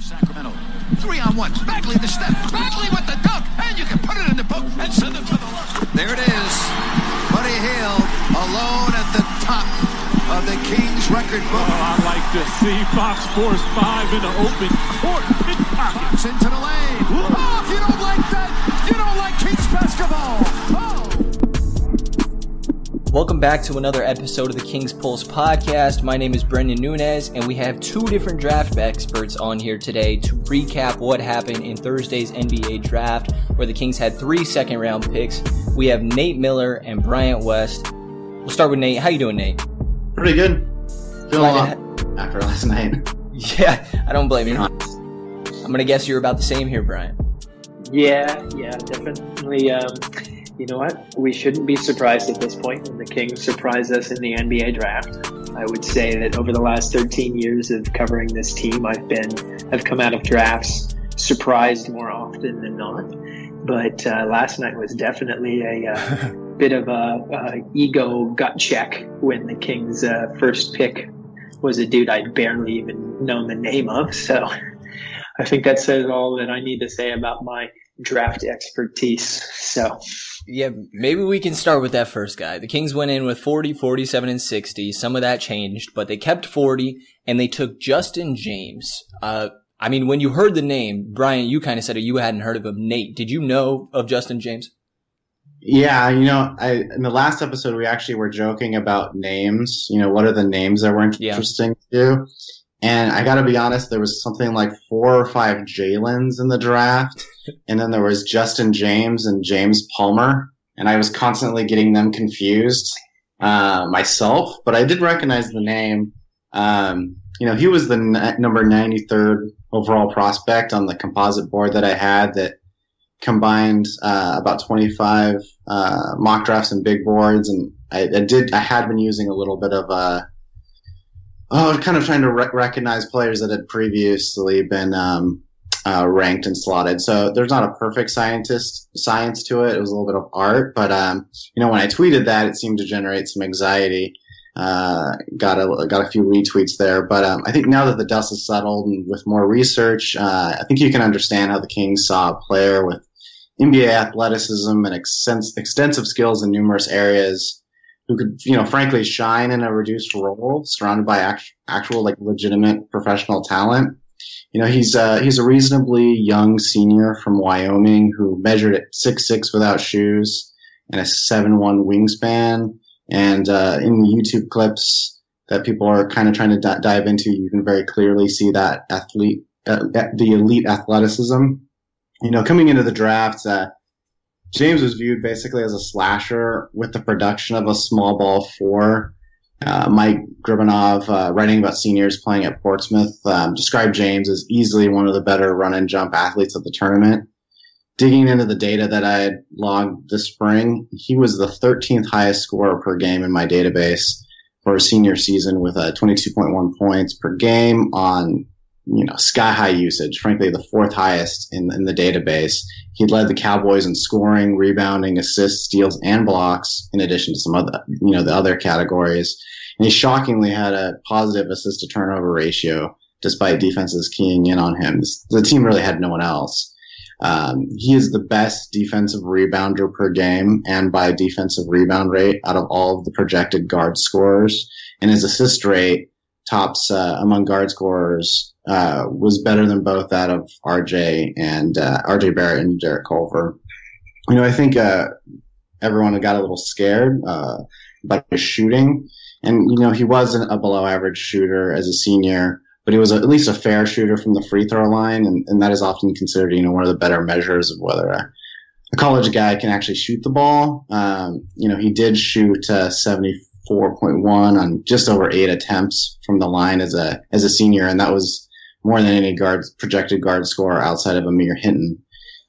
Sacramento. Three on one. Bagley the step. Bagley with the dunk. And you can put it in the book and send it to the left. There it is. Buddy Hield alone at the top of the Kings record book. Oh, I like to see Fox Force 5 in the open court. Fox into the lane. Oh, if you don't like that, you don't like Kings basketball. Welcome back to another episode of the King's Pulse podcast. My name is Brendan Nunez, and we have two different draft experts on here today to recap what happened in Thursday's NBA draft, where the Kings had three second round picks. We have Nate Miller and Bryant West. We'll start with Nate. How you doing, Nate? Pretty good. Feeling a Glad lot after last night. Yeah, I don't blame you. I'm gonna guess you're about the same here, Bryant. Yeah, yeah, definitely. Um, you know what? We shouldn't be surprised at this point when the Kings surprise us in the NBA draft. I would say that over the last 13 years of covering this team, I've been I've come out of drafts surprised more often than not. But uh, last night was definitely a uh, bit of a, a ego gut check when the Kings' uh, first pick was a dude I'd barely even known the name of. So I think that says all that I need to say about my draft expertise. So Yeah, maybe we can start with that first guy. The Kings went in with 40, 47, and 60. Some of that changed, but they kept 40 and they took Justin James. Uh, I mean, when you heard the name, Brian, you kind of said it, you hadn't heard of him. Nate, did you know of Justin James? Yeah, you know, I in the last episode we actually were joking about names. You know, what are the names that were Yeah. interesting to you? And I got to be honest, there was something like four or five Jalen's in the draft, and then there was Justin James and James Palmer, and I was constantly getting them confused uh, myself. But I did recognize the name. Um, you know, he was the n- number ninety third overall prospect on the composite board that I had that combined uh, about 25 uh, mock drafts and big boards, and I, I did. I had been using a little bit of uh, oh, kind of trying to re- recognize players that had previously been um, uh, ranked and slotted. So there's not a perfect scientist science to it. It was a little bit of art, but um, you know, when I tweeted that, it seemed to generate some anxiety. Uh, got a got a few retweets there, but um, I think now that the dust has settled and with more research, uh, I think you can understand how the Kings saw a player with NBA athleticism and extens- extensive skills in numerous areas who could, you know, frankly shine in a reduced role, surrounded by act- actual like legitimate professional talent. You know, he's uh, he's a reasonably young senior from Wyoming who measured at six six without shoes and a seven one wingspan. And uh, in the YouTube clips that people are kind of trying to d- dive into, you can very clearly see that athlete, uh, the elite athleticism. You know, coming into the draft, uh, James was viewed basically as a slasher with the production of a small ball four. Uh, Mike Gribanov, uh, writing about seniors playing at Portsmouth, um, described James as easily one of the better run and jump athletes of the tournament. Digging into the data that I had logged this spring, he was the 13th highest scorer per game in my database for a senior season with a 22.1 points per game on, you know, sky high usage. Frankly, the fourth highest in, in the database. He led the Cowboys in scoring, rebounding, assists, steals, and blocks, in addition to some other, you know, the other categories. And he shockingly had a positive assist to turnover ratio, despite defenses keying in on him. The team really had no one else. Um, he is the best defensive rebounder per game and by defensive rebound rate out of all of the projected guard scorers. And his assist rate tops uh, among guard scorers uh, was better than both that of RJ and uh, RJ Barrett and Jarrett Culver. You know, I think uh, everyone got a little scared uh, about his shooting, and you know he wasn't a below average shooter as a senior but he was at least a fair shooter from the free throw line, and, and that is often considered, you know, one of the better measures of whether a, a college guy can actually shoot the ball. Um, you know, he did shoot uh, 4.1 on just over eight attempts from the line as a as a senior, and that was more than any guard projected guard score outside of Amir Hinton.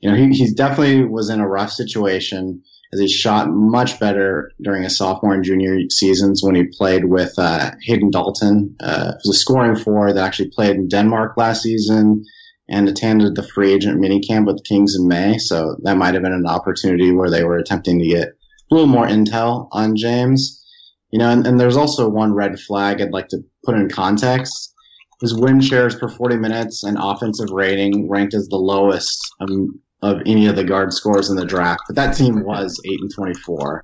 You know, he, he definitely was in a rough situation as he shot much better during his sophomore and junior seasons when he played with uh, Hayden Dalton, uh, was a scoring four that actually played in Denmark last season and attended the free agent minicamp with the Kings in May. So that might have been an opportunity where they were attempting to get a little more intel on James. You know, and, and there's also one red flag I'd like to put in context. His win shares per 40 minutes and offensive rating ranked as the lowest um, of any of the guard scores in the draft, but that team was 8 and 24.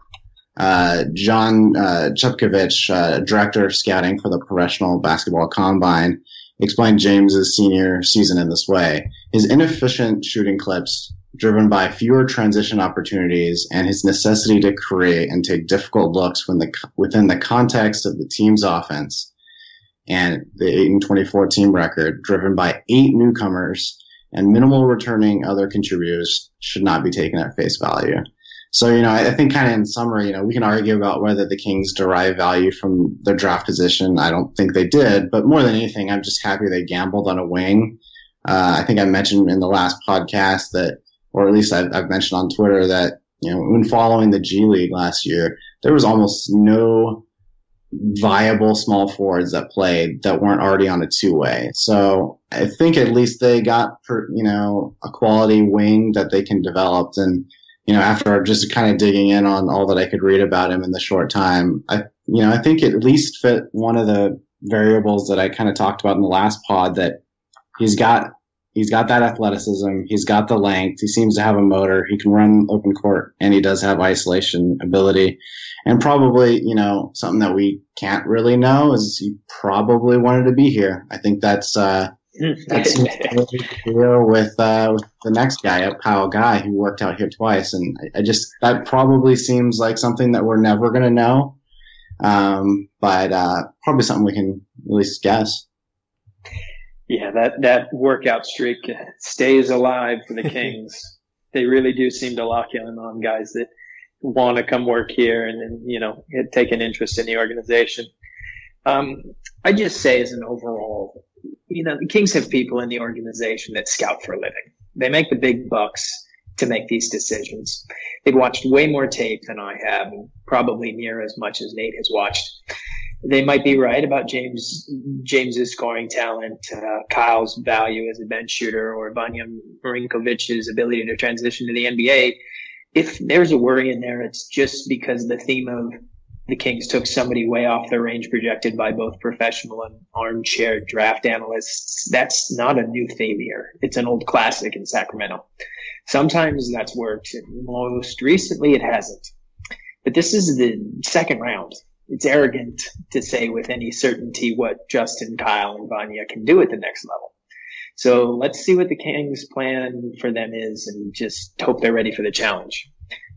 Uh, John uh, Chepkevich, uh, director of scouting for the Professional Basketball Combine, explained James's senior season in this way. His inefficient shooting clips, driven by fewer transition opportunities, and his necessity to create and take difficult looks when the, within the context of the team's offense, and the 8 and 24 team record, driven by eight newcomers and minimal returning other contributors, should not be taken at face value. So, you know, I, think kind of in summary, you know, we can argue about whether the Kings derive value from their draft position. I don't think they did, but more than anything, I'm just happy they gambled on a wing. Uh, I think I mentioned in the last podcast that, or at least I've, I've mentioned on Twitter that, you know, when following the G League last year, there was almost no viable small forwards that played that weren't already on a two way. So I think at least they got, per, you know, a quality wing that they can develop. And, you know, after just kind of digging in on all that I could read about him in the short time, I, you know, I think at least fit one of the variables that I kind of talked about in the last pod that he's got, he's got that athleticism. He's got the length. He seems to have a motor. He can run open court and he does have isolation ability. And probably, you know, something that we can't really know is he probably wanted to be here. I think that's, uh, that's clear with uh, with the next guy, a Kyle Guy, who worked out here twice, and I, I just that probably seems like something that we're never going to know, um, but uh, probably something we can at least guess. Yeah, that that workout streak stays alive for the Kings. they really do seem to lock in on guys that want to come work here and, and you know take an interest in the organization. Um, I just say as an overall you know, the Kings have people in the organization that scout for a living. They make the big bucks to make these decisions. They've watched way more tape than I have, and probably near as much as Nate has watched. They might be right about James James's scoring talent, uh, Kyle's value as a bench shooter, or Vanja Marinkovic's ability to transition to the NBA. If there's a worry in there, it's just because the theme of the Kings took somebody way off the range projected by both professional and armchair draft analysts. That's not a new theme here. It's an old classic in Sacramento. Sometimes that's worked. Most recently, it hasn't. But this is the second round. It's arrogant to say with any certainty what Justin, Kyle, and Vanja can do at the next level. So let's see what the Kings' plan for them is and just hope they're ready for the challenge.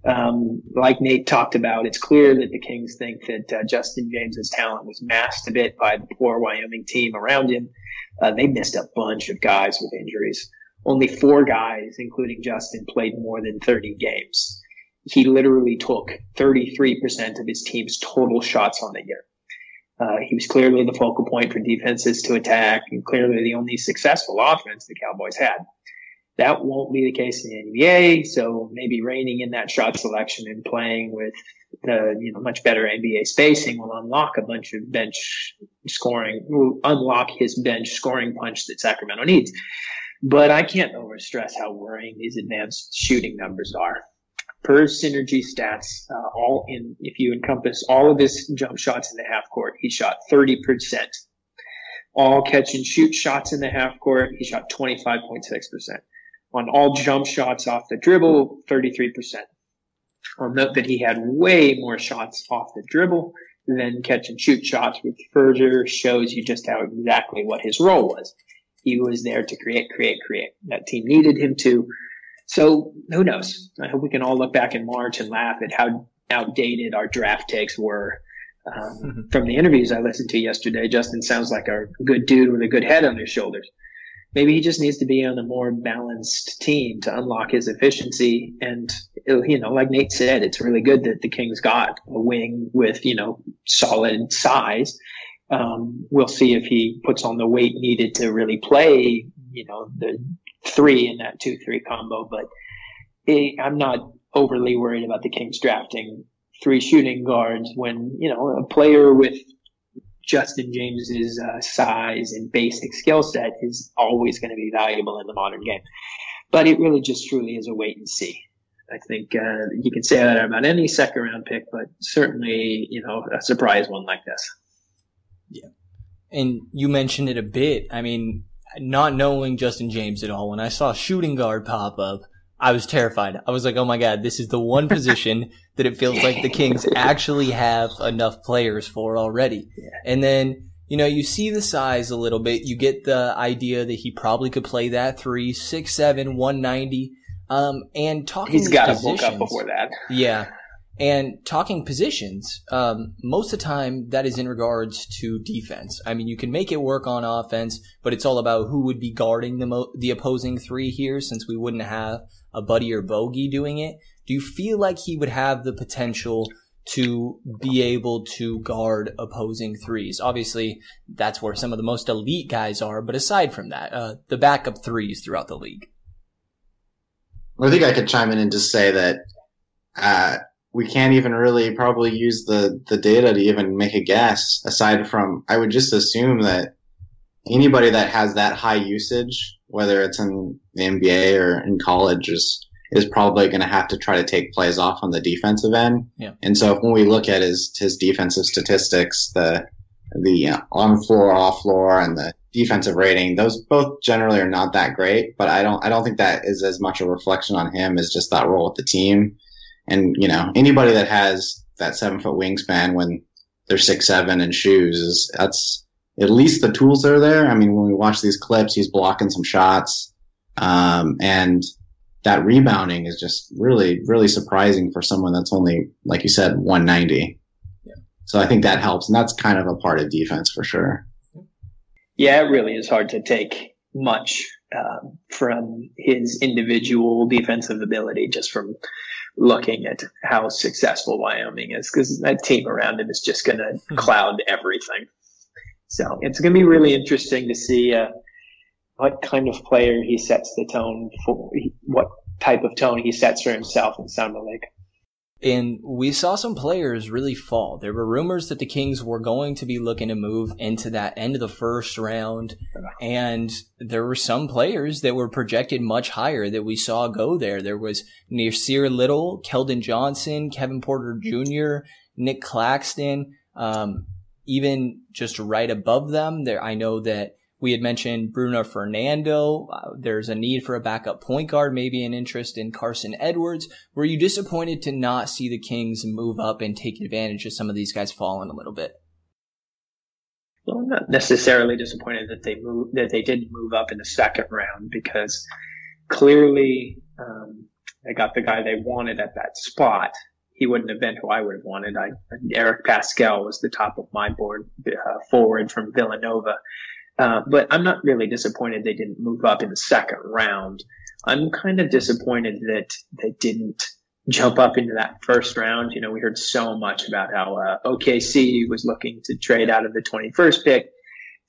Um, like Nate talked about, it's clear that the Kings think that uh, Justin James's talent was masked a bit by the poor Wyoming team around him. Uh, they missed a bunch of guys with injuries. Only four guys, including Justin, played more than 30 games. He literally took 33% of his team's total shots on the year. Uh, he was clearly the focal point for defenses to attack and clearly the only successful offense the Cowboys had. That won't be the case in the NBA. So maybe reining in that shot selection and playing with the, you know, much better NBA spacing will unlock a bunch of bench scoring, will unlock his bench scoring punch that Sacramento needs. But I can't overstress how worrying these advanced shooting numbers are. Per synergy stats, uh, all in, if you encompass all of his jump shots in the half court, he shot 30%. All catch and shoot shots in the half court, he shot 25.6% on all jump shots off the dribble, 33%. I'll note that he had way more shots off the dribble than catch and shoot shots, which further shows you just how exactly what his role was. He was there to create, create, create. That team needed him to. So who knows? I hope we can all look back in March and laugh at how outdated our draft takes were. Um, mm-hmm. From the interviews I listened to yesterday, Justin sounds like a good dude with a good head on his shoulders maybe he just needs to be on a more balanced team to unlock his efficiency. And you know, like Nate said, it's really good that the Kings got a wing with, you know, solid size. Um, we'll see if he puts on the weight needed to really play, you know, the three in that two three combo. But it, I'm not overly worried about the Kings drafting three shooting guards when you know a player with Justin James's uh, size and basic skill set is always going to be valuable in the modern game. But it really just truly is a wait and see. I think uh, you can say that about any second round pick, but certainly you know a surprise one like this. Yeah, and you mentioned it a bit. I mean, not knowing Justin James at all, when I saw shooting guard pop up, I was terrified. I was like, oh my God, this is the one position that it feels like the Kings actually have enough players for already. And then, you know, you see the size a little bit. You get the idea that he probably could play that three, six, seven, 190. Um, and talking. He's got to bulk up before that. Yeah. And talking positions, um, most of the time that is in regards to defense. I mean, you can make it work on offense, but it's all about who would be guarding the mo- the opposing three here, since we wouldn't have a Buddy or Bogey doing it. Do you feel like he would have the potential to be able to guard opposing threes? Obviously, that's where some of the most elite guys are, but aside from that, uh, the backup threes throughout the league. I think I could chime in and just say that. Uh, we can't even really probably use the, the data to even make a guess aside from, I would just assume that anybody that has that high usage, whether it's in the NBA or in college is, is probably going to have to try to take plays off on the defensive end. Yeah. And so when we look at his, his defensive statistics, the, the uh, on floor, off floor and the defensive rating, those both generally are not that great, but I don't, I don't think that is as much a reflection on him as just that role with the team and, you know, anybody that has that seven foot wingspan when they're six, seven in shoes is, that's at least the tools that are there. I mean, when we watch these clips, he's blocking some shots. Um, and that rebounding is just really, really surprising for someone that's only, like you said, 190. Yeah. So I think that helps. And that's kind of a part of defense for sure. Yeah, it really is hard to take much uh, from his individual defensive ability just from looking at how successful Wyoming is because that team around him is just going to hmm. cloud everything. So it's going to be really interesting to see uh, what kind of player he sets the tone for, what type of tone he sets for himself in Summer League. And we saw some players really fall. There were rumors that the Kings were going to be looking to move into that end of the first round. And there were some players that were projected much higher that we saw go there. There was Nassir Little, Keldon Johnson, Kevin Porter Jr., Nick Claxton, um, even just right above them. There, I know that we had mentioned Bruno Fernando. Uh, there's a need for a backup point guard, maybe an interest in Carson Edwards. Were you disappointed to not see the Kings move up and take advantage of some of these guys falling a little bit? Well, I'm not necessarily disappointed that they move that they did move up in the second round because clearly um, they got the guy they wanted at that spot. He wouldn't have been who I would have wanted. I, Eric Paschall was the top of my board uh, forward from Villanova. Uh, but I'm not really disappointed they didn't move up in the second round. I'm kind of disappointed that they didn't jump up into that first round. You know, we heard so much about how uh, OKC was looking to trade out of the 21st pick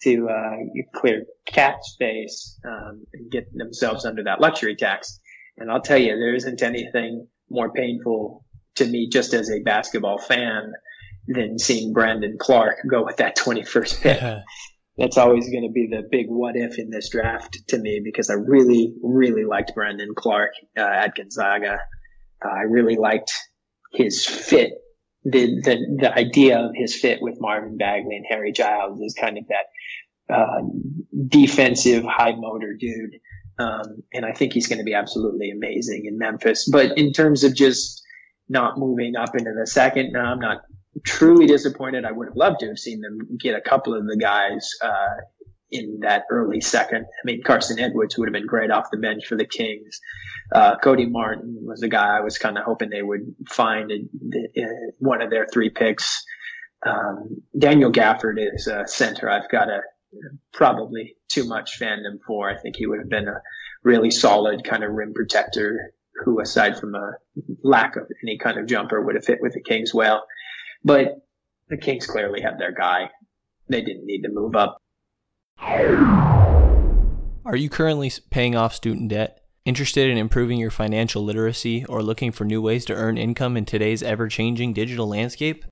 to uh, clear cap space um, and get themselves under that luxury tax. And I'll tell you, there isn't anything more painful to me just as a basketball fan than seeing Brandon Clarke go with that 21st pick. that's always going to be the big what if in this draft to me because I really, really liked Brandon Clarke uh, at Gonzaga. Uh, I really liked his fit. The, the the idea of his fit with Marvin Bagley and Harry Giles is kind of that uh, defensive, high motor dude, um, and I think he's going to be absolutely amazing in Memphis. But in terms of just not moving up into the second, no, I'm not truly disappointed. I would have loved to have seen them get a couple of the guys uh, in that early second. I mean, Carson Edwards would have been great off the bench for the Kings. Uh, Cody Martin was a guy I was kind of hoping they would find in, in one of their three picks. Um, Daniel Gafford is a center I've got a probably too much fandom for. I think he would have been a really solid kind of rim protector who, aside from a lack of any kind of jumper, would have fit with the Kings well. But the Kings clearly have their guy. They didn't need to move up. Are you currently paying off student debt? Interested in improving your financial literacy or looking for new ways to earn income in today's ever changing digital landscape?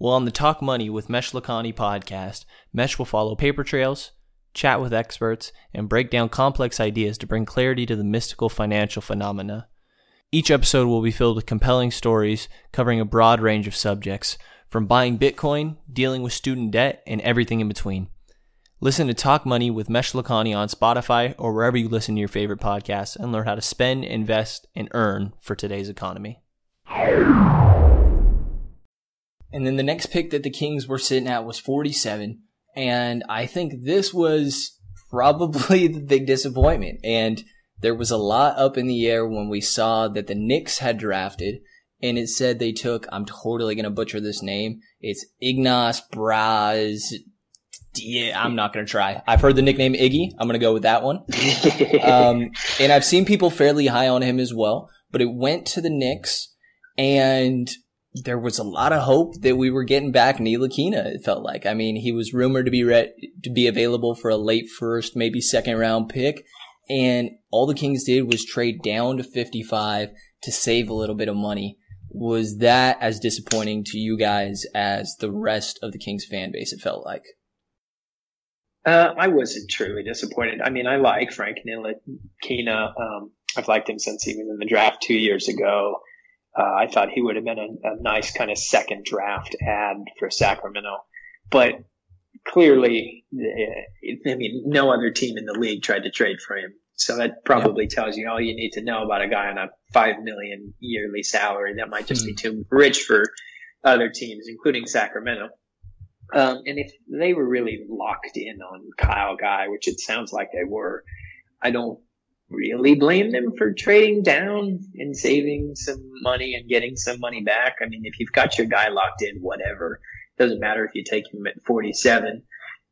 Well, on the Talk Money with Mesh Lakhani podcast, Mesh will follow paper trails, chat with experts, and break down complex ideas to bring clarity to the mystical financial phenomena. Each episode will be filled with compelling stories covering a broad range of subjects, from buying Bitcoin, dealing with student debt, and everything in between. Listen to Talk Money with Mesh Lakhani on Spotify or wherever you listen to your favorite podcasts and learn how to spend, invest, and earn for today's economy. And then the next pick that the Kings were sitting at was 47. And I think this was probably the big disappointment. And there was a lot up in the air when we saw that the Knicks had drafted and it said they took, I'm totally going to butcher this name. It's Ignas Braz yeah, I'm not going to try. I've heard the nickname Iggy. I'm going to go with that one. um, and I've seen people fairly high on him as well, but it went to the Knicks and there was a lot of hope that we were getting back Ntilikina. It felt like. I mean, he was rumored to be re- to be available for a late first, maybe second round pick, and all the Kings did was trade down to 55 to save a little bit of money. Was that as disappointing to you guys as the rest of the Kings fan base? It felt like. Uh, I wasn't truly disappointed. I mean, I like Frank Ntilikina. Um, I've liked him since he was in the draft two years ago. Uh, I thought he would have been a, a nice kind of second draft ad for Sacramento, but clearly, uh, I mean, no other team in the league tried to trade for him. So that probably tells you all you need to know about a guy on a five million yearly salary. That might just mm. be hmm. too rich for other teams, including Sacramento. Um, and if they were really locked in on Kyle Guy, which it sounds like they were, I don't really blame them for trading down and saving some money and getting some money back. I mean, if you've got your guy locked in, whatever. Doesn't matter if you take him at 47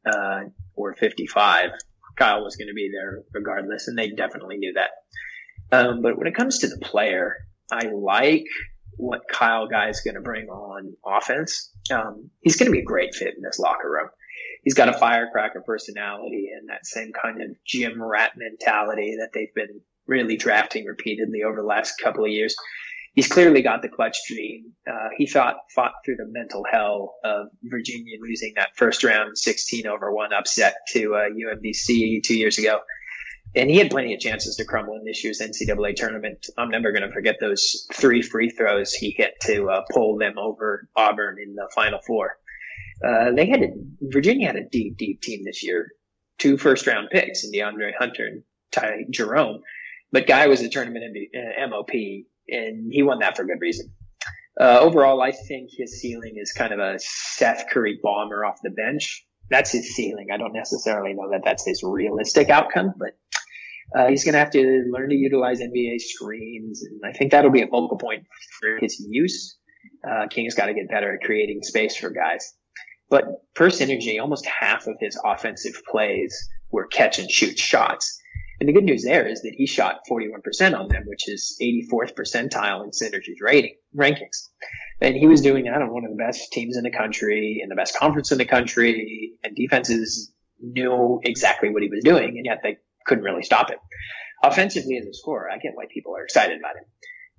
uh, or 55. Kyle was going to be there regardless, and they definitely knew that. Um, but when it comes to the player, I like what Kyle Guy is going to bring on offense. Um, he's going to be a great fit in this locker room. He's got a firecracker personality and that same kind of gym rat mentality that they've been really drafting repeatedly over the last couple of years. He's clearly got the clutch gene. Uh, he fought fought through the mental hell of Virginia losing that first round 16 over one upset to uh, UMBC two years ago and he had plenty of chances to crumble in this year's NCAA tournament. I'm never going to forget those three free throws he hit to uh, pull them over Auburn in the Final Four. Uh, they had a, Virginia had a deep, deep team this year. Two first round picks in DeAndre Hunter and Ty Jerome, but Guy was the tournament MOP, and he won that for good reason. Uh, overall, I think his ceiling is kind of a Seth Curry bomber off the bench. That's his ceiling. I don't necessarily know that that's his realistic outcome, but uh, he's going to have to learn to utilize NBA screens, and I think that'll be a focal point for his use. Uh, King's got to get better at creating space for guys. But per synergy, almost half of his offensive plays were catch and shoot shots. And the good news there is that he shot 41% on them, which is 84th percentile in synergy's rating rankings. And he was doing that on one of the best teams in the country and the best conference in the country, and defenses knew exactly what he was doing, and yet they couldn't really stop him. Offensively as a scorer, I get why people are excited about him.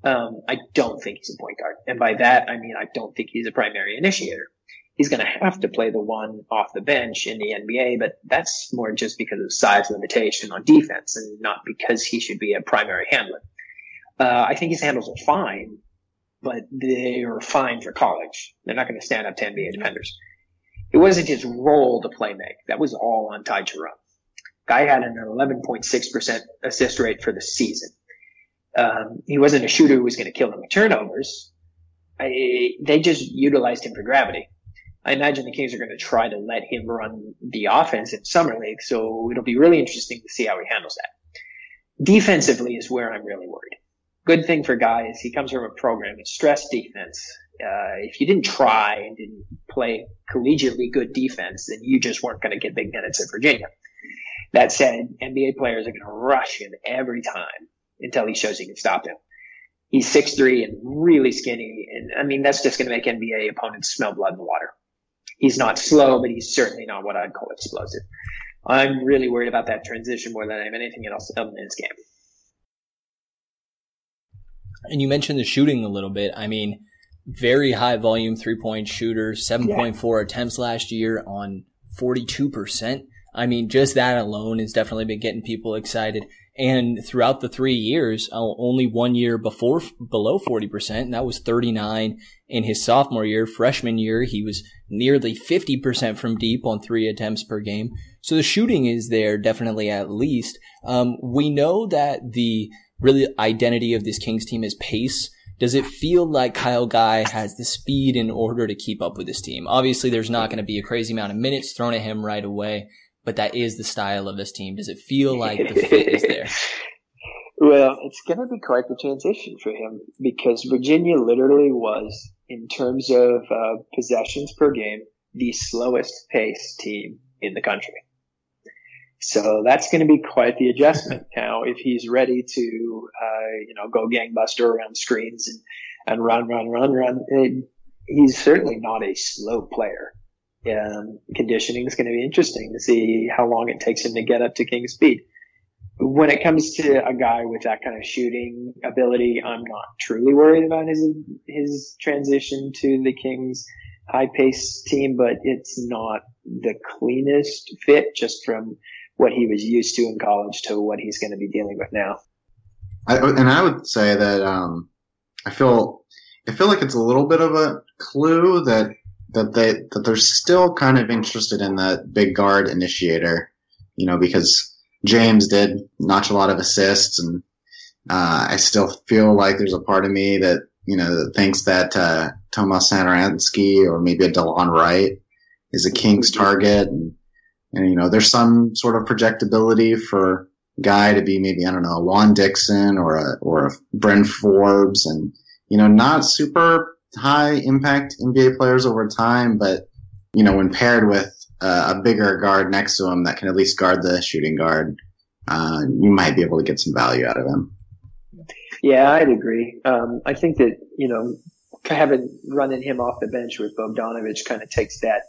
Um, I don't think he's a point guard. And by that, I mean, I don't think he's a primary initiator. He's going to have to play the one off the bench in the NBA, but that's more just because of size limitation on defense and not because he should be a primary handler. Uh, I think his handles are fine, but they are fine for college. They're not going to stand up to NBA defenders. It wasn't his role to play make. That was all on Ty Jerome. Guy had an 11.6% assist rate for the season. Um, he wasn't a shooter who was going to kill them with turnovers. I, they just utilized him for gravity. I imagine the Kings are going to try to let him run the offense in summer league, so it'll be really interesting to see how he handles that. Defensively is where I'm really worried. Good thing for guys, he comes from a program, it's stress defense. Uh, if you didn't try and didn't play collegiately good defense, then you just weren't going to get big minutes at Virginia. That said, NBA players are going to rush him every time until he shows he can stop him. He's six three and really skinny, and I mean that's just going to make NBA opponents smell blood in the water. He's not slow, but he's certainly not what I'd call explosive. I'm really worried about that transition more than I am anything else in this game. And you mentioned the shooting a little bit. I mean, very high volume three point shooter, 7.4 yeah. attempts last year on 42%. I mean, just that alone has definitely been getting people excited. And throughout the three years, uh, only one year before below 40%, and that was 39 in his sophomore year. Freshman year, he was nearly 50% from deep on three attempts per game. So the shooting is there definitely at least. Um, we know that the really identity of this Kings team is pace. Does it feel like Kyle Guy has the speed in order to keep up with this team? Obviously, there's not going to be a crazy amount of minutes thrown at him right away, but that is the style of this team. Does it feel like the fit is there? Well, it's going to be quite the transition for him because Virginia literally was, in terms of uh, possessions per game, the slowest pace team in the country. So that's going to be quite the adjustment. now, if he's ready to, uh, you know, go gangbuster around screens and, and run, run, run, run, he's certainly not a slow player. Um, conditioning is going to be interesting to see how long it takes him to get up to king speed. When it comes to a guy with that kind of shooting ability, I'm not truly worried about his his transition to the Kings high pace team, but it's not the cleanest fit just from what he was used to in college to what he's going to be dealing with now. I, and I would say that um, I feel I feel like it's a little bit of a clue that that they that they're still kind of interested in that big guard initiator, you know, because James did notch a lot of assists, and uh, I still feel like there's a part of me that you know that thinks that uh, Tomas Satoransky or maybe a Delon Wright is a King's target, and and, you know, there's some sort of projectability for guy to be maybe, I don't know, a Juan Dixon or a, or a Bryn Forbes and, you know, not super high impact NBA players over time, but, you know, when paired with uh, a bigger guard next to him that can at least guard the shooting guard, uh, you might be able to get some value out of him. Yeah, I'd agree. Um, I think that, you know, having running him off the bench with Bogdanovic kind of takes that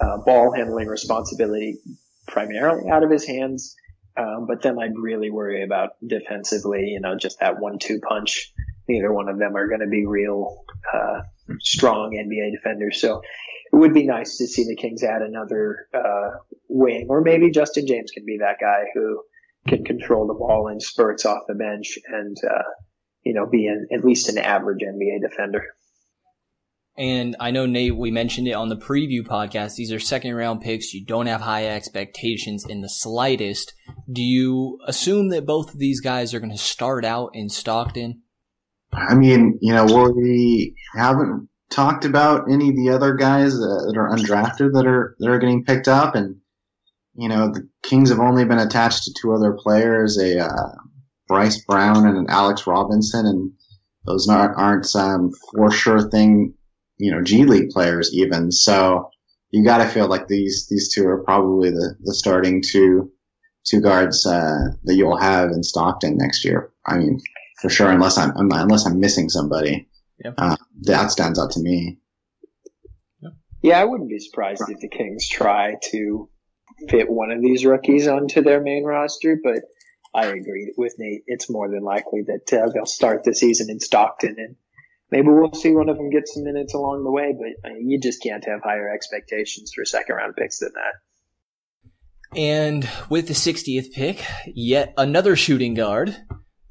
uh, ball handling responsibility primarily out of his hands. Um, but then I'd really worry about defensively, you know, just that one-two punch. Neither one of them are going to be real uh, strong NBA defenders. So it would be nice to see the Kings add another uh, wing, or maybe Justin James can be that guy who can control the ball in spurts off the bench and, uh, you know, be an, at least an average NBA defender. And I know Nate, we mentioned it on the preview podcast. These are second round picks. You don't have high expectations in the slightest. Do you assume that both of these guys are going to start out in Stockton? I mean, you know, we haven't talked about any of the other guys that are undrafted that are that are getting picked up, and you know, the Kings have only been attached to two other players, a uh, Bryce Brown and an Alex Robinson, and those aren't, aren't um, for sure thing you know, G League players even. So you got to feel like these, these two are probably the, the starting two, two guards, uh, that you'll have in Stockton next year. I mean, for sure, unless I'm, unless I'm missing somebody. Yep. Uh, that stands out to me. Yeah, I wouldn't be surprised if the Kings try to fit one of these rookies onto their main roster, but I agree with Nate. It's more than likely that uh, they'll start the season in Stockton and maybe we'll see one of them get some minutes along the way, but I mean, you just can't have higher expectations for second round picks than that. And with the 60th pick, yet another shooting guard.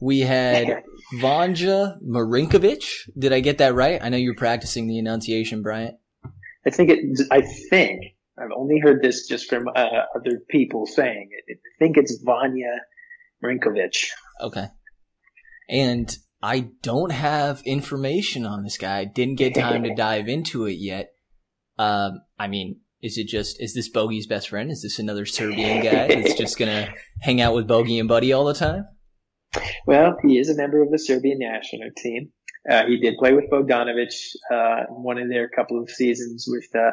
We had Vanja Marinkovic. Did I get that right? I know you're practicing the enunciation, Bryant. I think it. I think I've only heard this just from uh, other people saying it. I think it's Vanja Marinkovic. Okay. And I don't have information on this guy. I didn't get time to dive into it yet. Um, I mean, is it just is this Bogey's best friend? Is this another Serbian guy that's just gonna hang out with Bogey and Buddy all the time? Well, he is a member of the Serbian national team. Uh, he did play with Bogdanovic uh, one of their couple of seasons with uh,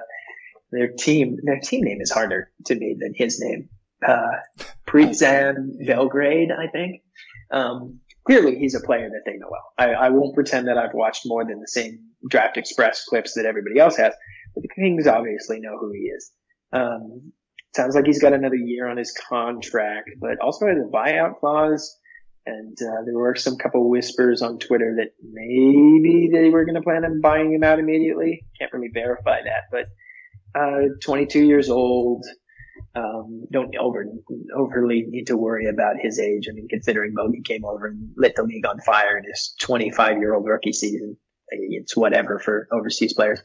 their team. Their team name is harder to me than his name. Uh, Belgrade, I think. Um, clearly he's a player that they know well. I, I won't pretend that I've watched more than the same Draft Express clips that everybody else has, but the Kings obviously know who he is. Um, sounds like he's got another year on his contract, but also has a buyout clause. And uh, there were some couple whispers on Twitter that maybe they were going to plan on buying him out immediately. Can't really verify that, but uh, 22 years old. Um, don't over, overly need to worry about his age. I mean, considering Bogey came over and lit the league on fire in his 25 year old rookie season, it's whatever for overseas players.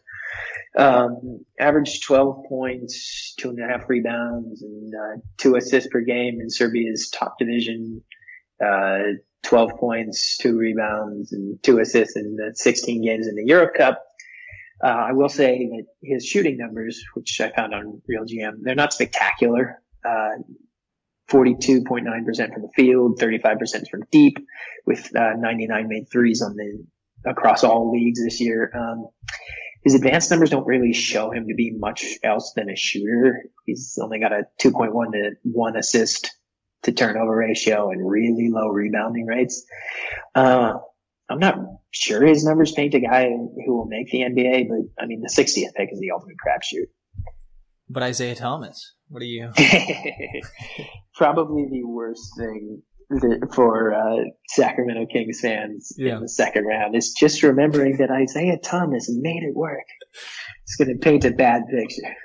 Um, averaged 12 points, two and a half rebounds, and uh, two assists per game in Serbia's top division. Uh, 12 points, two rebounds, and two assists in the 16 games in the Europe Cup. Uh, I will say that his shooting numbers, which I found on Real GM, they're not spectacular. Uh, 42.9% from the field, 35% from deep, with uh, 99 made threes on the across all leagues this year. Um, his advanced numbers don't really show him to be much else than a shooter. He's only got a 2.1 to 1 assist to turnover ratio and really low rebounding rates. Uh, I'm not sure his numbers paint a guy who will make the NBA, but I mean, the 60th pick is the ultimate crapshoot. But Isaiah Thomas, what do you? Probably the worst thing for uh, Sacramento Kings fans yeah. in the second round is just remembering that Isaiah Thomas made it work. It's going to paint a bad picture.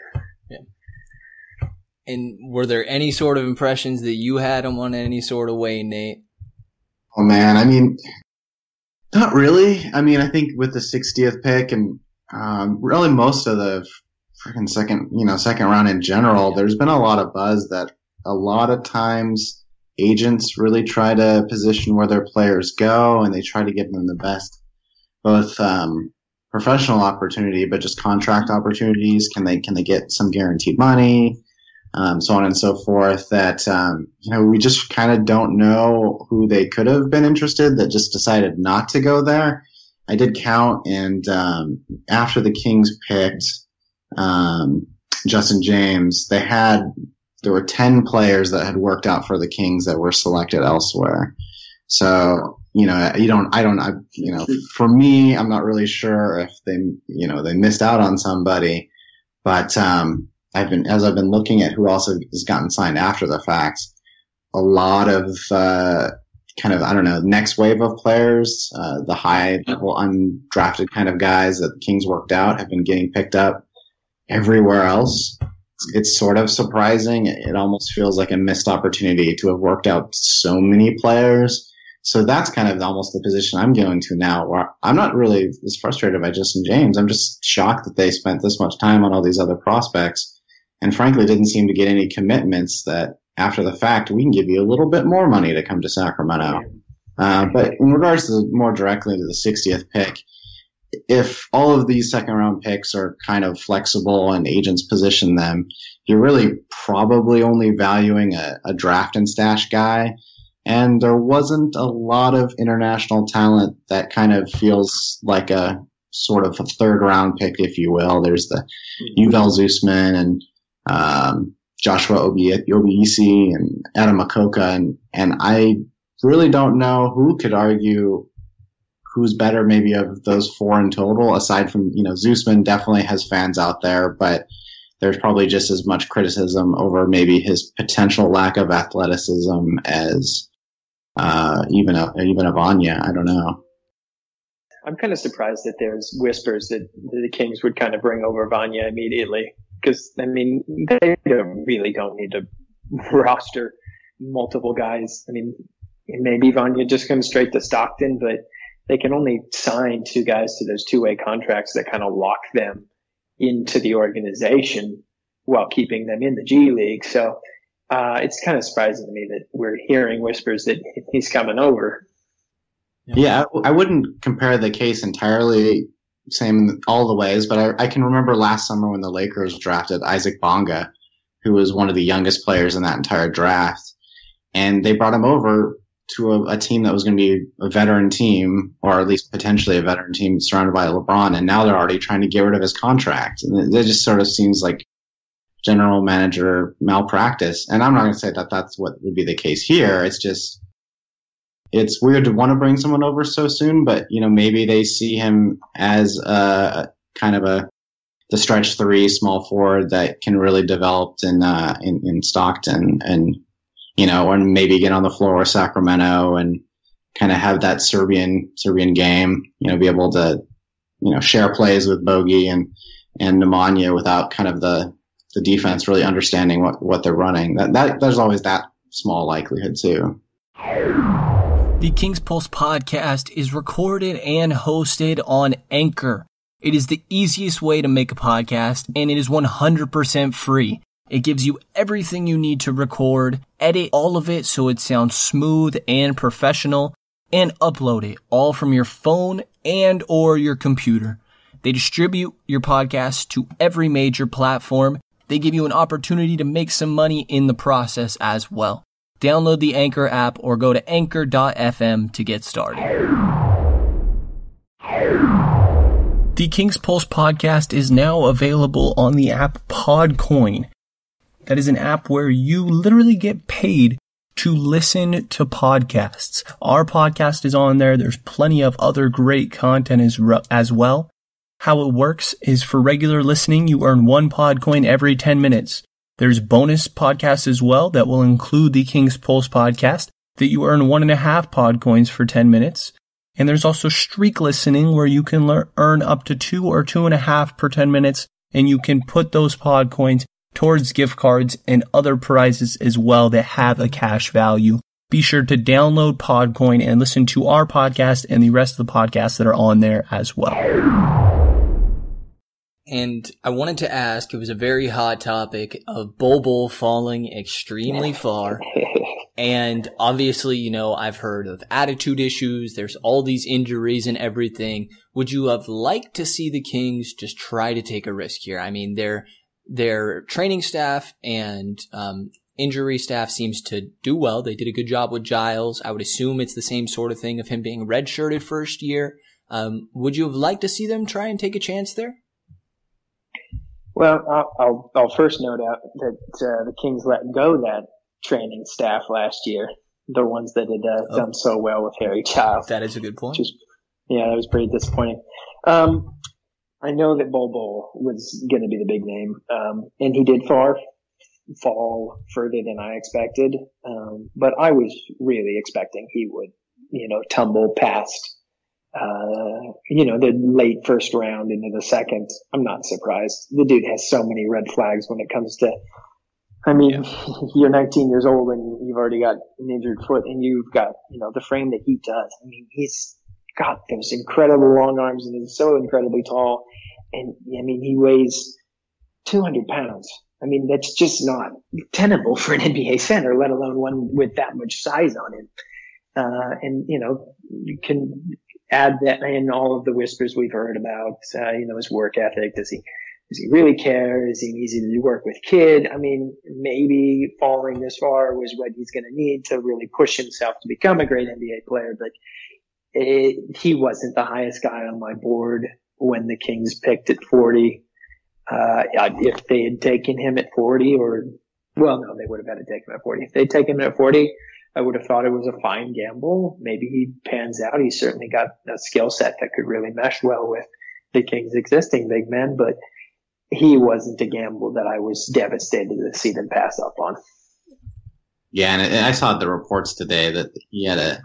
And were there any sort of impressions that you had him on any sort of way, Nate? Oh man, I mean, not really. I mean, I think with the 60th pick and um, really most of the freaking second, you know, second round in general, there's been a lot of buzz that a lot of times agents really try to position where their players go and they try to give them the best, both um, professional opportunity, but just contract opportunities. Can they can they get some guaranteed money? Um, so on and so forth. That um, you know we just kind of don't know who they could have been interested that just decided not to go there. I did count, and um, after the Kings picked um, Justin James, they had there were ten players that had worked out for the Kings that were selected elsewhere. So you know, you don't, I don't, I, you know, for me, I'm not really sure if they, you know, they missed out on somebody, but, um, I've been as I've been looking at who else has gotten signed after the fact. A lot of uh, kind of I don't know next wave of players, uh, the high level undrafted kind of guys that the Kings worked out have been getting picked up everywhere else. It's sort of surprising. It almost feels like a missed opportunity to have worked out so many players. So that's kind of almost the position I'm going to now, where I'm not really as frustrated by Justin James. I'm just shocked that they spent this much time on all these other prospects and frankly didn't seem to get any commitments that after the fact we can give you a little bit more money to come to Sacramento. Uh, but in regards to more directly to the 60th pick, if all of these second round picks are kind of flexible and agents position them, you're really probably only valuing a, a draft and stash guy. And there wasn't a lot of international talent that kind of feels like a sort of a third round pick, if you will. There's the Yovel Zoosman and um, Joshua Obiesie and Adam Mokoka, and and I really don't know who could argue who's better maybe of those four in total, aside from you know Zoosman definitely has fans out there, but there's probably just as much criticism over maybe his potential lack of athleticism as uh, even a, even a Vanja. I don't know. I'm kind of surprised that there's whispers that the Kings would kind of bring over Vanja immediately because I mean they don't, really don't need to roster multiple guys. I mean maybe Vanja just comes straight to Stockton, but they can only sign two guys to those two way contracts that kind of lock them into the organization while keeping them in the G League. So uh, it's kind of surprising to me that we're hearing whispers that he's coming over. Yeah, I wouldn't compare the case entirely same in all the ways, but I, I, can remember last summer when the Lakers drafted Isaac Bonga, who was one of the youngest players in that entire draft. And they brought him over to a, a team that was going to be a veteran team, or at least potentially a veteran team surrounded by LeBron. And now they're already trying to get rid of his contract. And it, it just sort of seems like general manager malpractice. And I'm not going to say that that's what would be the case here. It's just, it's weird to want to bring someone over so soon, but you know maybe they see him as a kind of a the stretch three small forward that can really develop in uh, in, in Stockton and you know and maybe get on the floor with Sacramento and kind of have that Serbian Serbian game. You know, be able to you know share plays with Bogey and and Nemanja without kind of the the defense really understanding what what they're running. That that there's always that small likelihood too. The King's Pulse podcast is recorded and hosted on Anchor. It is the easiest way to make a podcast and it is 100% free. It gives you everything you need to record, edit all of it so it sounds smooth and professional, and upload it all from your phone and or your computer. They distribute your podcast to every major platform. They give you an opportunity to make some money in the process as well. Download the Anchor app or go to anchor.fm to get started. The King's Pulse podcast is now available on the app Podcoin. That is an app where you literally get paid to listen to podcasts. Our podcast is on there. There's plenty of other great content as, as well. How it works is for regular listening, you earn one Podcoin every 10 minutes. There's bonus podcasts as well that will include the King's Pulse podcast that you earn one and a half pod coins for 10 minutes. And there's also streak listening where you can learn, earn up to two or two and a half per 10 minutes and you can put those pod coins towards gift cards and other prizes as well that have a cash value. Be sure to download Podcoin and listen to our podcast and the rest of the podcasts that are on there as well. And I wanted to ask, it was a very hot topic of Bol falling extremely far. and obviously, you know, I've heard of attitude issues. There's all these injuries and everything. Would you have liked to see the Kings just try to take a risk here? I mean, their, their training staff and, um, injury staff seems to do well. They did a good job with Giles. I would assume it's the same sort of thing of him being redshirted first year. Um, would you have liked to see them try and take a chance there? Well, I'll, I'll, I'll first note out that uh, the Kings let go that training staff last year, the ones that had uh, oh. done so well with Harry Giles. That is a good point. Was, yeah, that was pretty disappointing. Um, I know that Bol Bol was going to be the big name, um, and he did far fall further than I expected. Um, but I was really expecting he would, you know, tumble past uh, you know, the late first round into the second. I'm not surprised. The dude has so many red flags when it comes to. I mean, yeah. you're 19 years old and you've already got an injured foot, and you've got you know the frame that he does. I mean, he's got those incredible long arms and he's so incredibly tall, and I mean he weighs 200 pounds. I mean, that's just not tenable for an NBA center, let alone one with that much size on him. Uh, and you know, you can add that in all of the whispers we've heard about, uh, you know, his work ethic. Does he, does he really care? Is he easy to work with kid? I mean, maybe falling this far was what he's going to need to really push himself to become a great NBA player, but it, he wasn't the highest guy on my board when the Kings picked at 40. Uh, if they had taken him at 40 or, well, no, they would have had to take him at 40. If they'd taken him at 40, I would have thought it was a fine gamble. Maybe he pans out. He's certainly got a skill set that could really mesh well with the Kings' existing big men, but he wasn't a gamble that I was devastated to see them pass up on. Yeah, and I saw the reports today that he had a,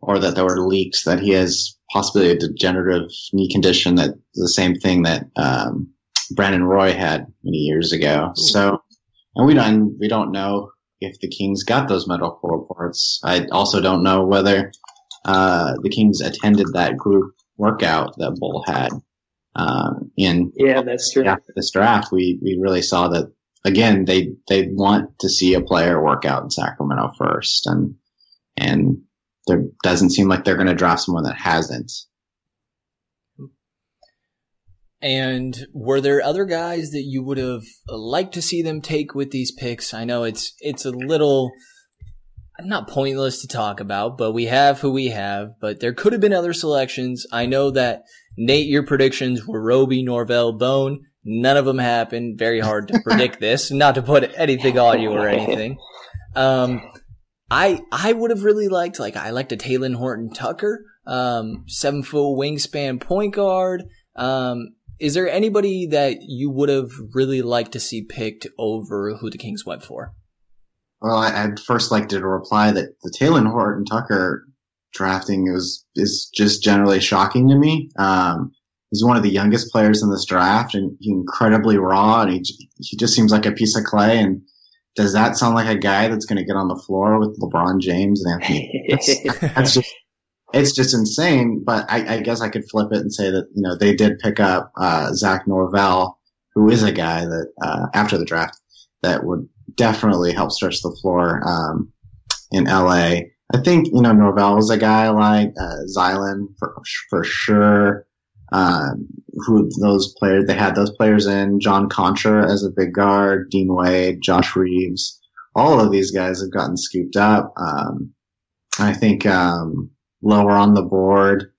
or that there were leaks that he has possibly a degenerative knee condition that the same thing that um, Brandon Roy had many years ago. So, and we don't we don't know if the Kings got those medical reports. I also don't know whether uh, the Kings attended that group workout that Bol had. Um, in yeah, that's true. After this draft, we we really saw that again. They they want to see a player work out in Sacramento first, and and there doesn't seem like they're going to draft someone that hasn't. And were there other guys that you would have liked to see them take with these picks? I know it's it's a little not pointless to talk about, but we have who we have. But there could have been other selections. I know that Nate, your predictions were Roby, Norvell, Bone. None of them happened. Very hard to predict this. Not to put anything on you or anything. Um, I I would have really liked like I liked a Talen Horton Tucker, um, seven foot wingspan point guard. Um, is there anybody that you would have really liked to see picked over who the Kings went for? Well, I, would first like to reply that the Talen Horton Tucker drafting is is just generally shocking to me. Um, he's one of the youngest players in this draft, and he's incredibly raw, and he he just seems like a piece of clay. And does that sound like a guy that's going to get on the floor with LeBron James and Anthony? That's, that's just it's just insane. But I, I, guess I could flip it and say that you know they did pick up uh, Zach Norvell, who is a guy that uh, after the draft that would definitely help stretch the floor um, in LA. I think you know Norvell is a guy like uh, Zylan for for sure. Um, who those players they had those players in John Konchar as a big guard, Dean Wade, Josh Reaves. All of these guys have gotten scooped up. Um, I think um, lower on the board,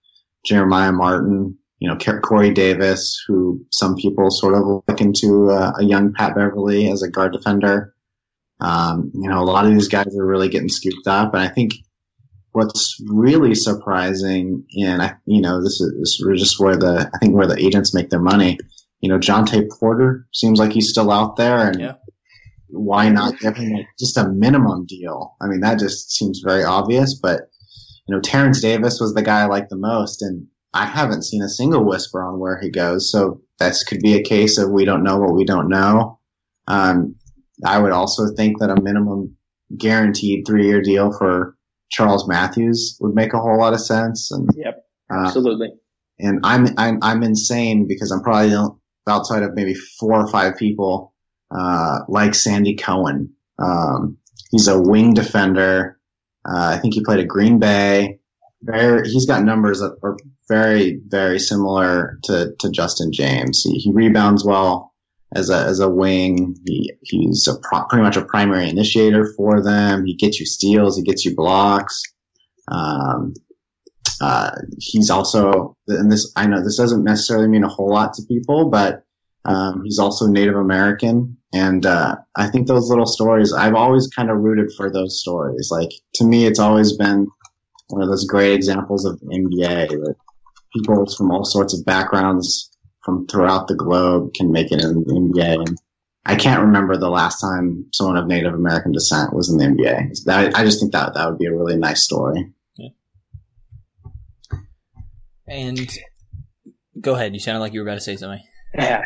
Jeremiah Martin, you know, Corey Davis, who some people sort of look into uh, a young Pat Beverley as a guard defender. Um, you know, a lot of these guys are really getting scooped up, and I think what's really surprising, and I, you know, this is, this is just where the I think where the agents make their money. You know, Jontay Porter seems like he's still out there, and yeah. why not give him just a minimum deal? I mean, that just seems very obvious, but you know, Terence Davis was the guy I liked the most, and I haven't seen a single whisper on where he goes. So this could be a case of we don't know what we don't know. Um, I would also think that a minimum guaranteed three year deal for Charles Matthews would make a whole lot of sense. And yep, uh, absolutely. Uh, and I'm I'm I'm insane because I'm probably outside of maybe four or five people uh, like Sandy Cohen. Um, he's a wing defender. Uh, I think he played at Green Bay. Very, he's got numbers that are very, very similar to, to Justin James. He, he rebounds well as a, as a wing. He, he's a pro, pretty much a primary initiator for them. He gets you steals. He gets you blocks. Um, uh, he's also, and this, I know this doesn't necessarily mean a whole lot to people, but, um, he's also Native American. And, uh, I think those little stories, I've always kind of rooted for those stories. Like, to me, it's always been one of those great examples of NBA that people from all sorts of backgrounds from throughout the globe can make it in the NBA. And I can't remember the last time someone of Native American descent was in the NBA. That, I just think that that would be a really nice story. Yeah. And go ahead. You sounded like you were about to say something. Yeah.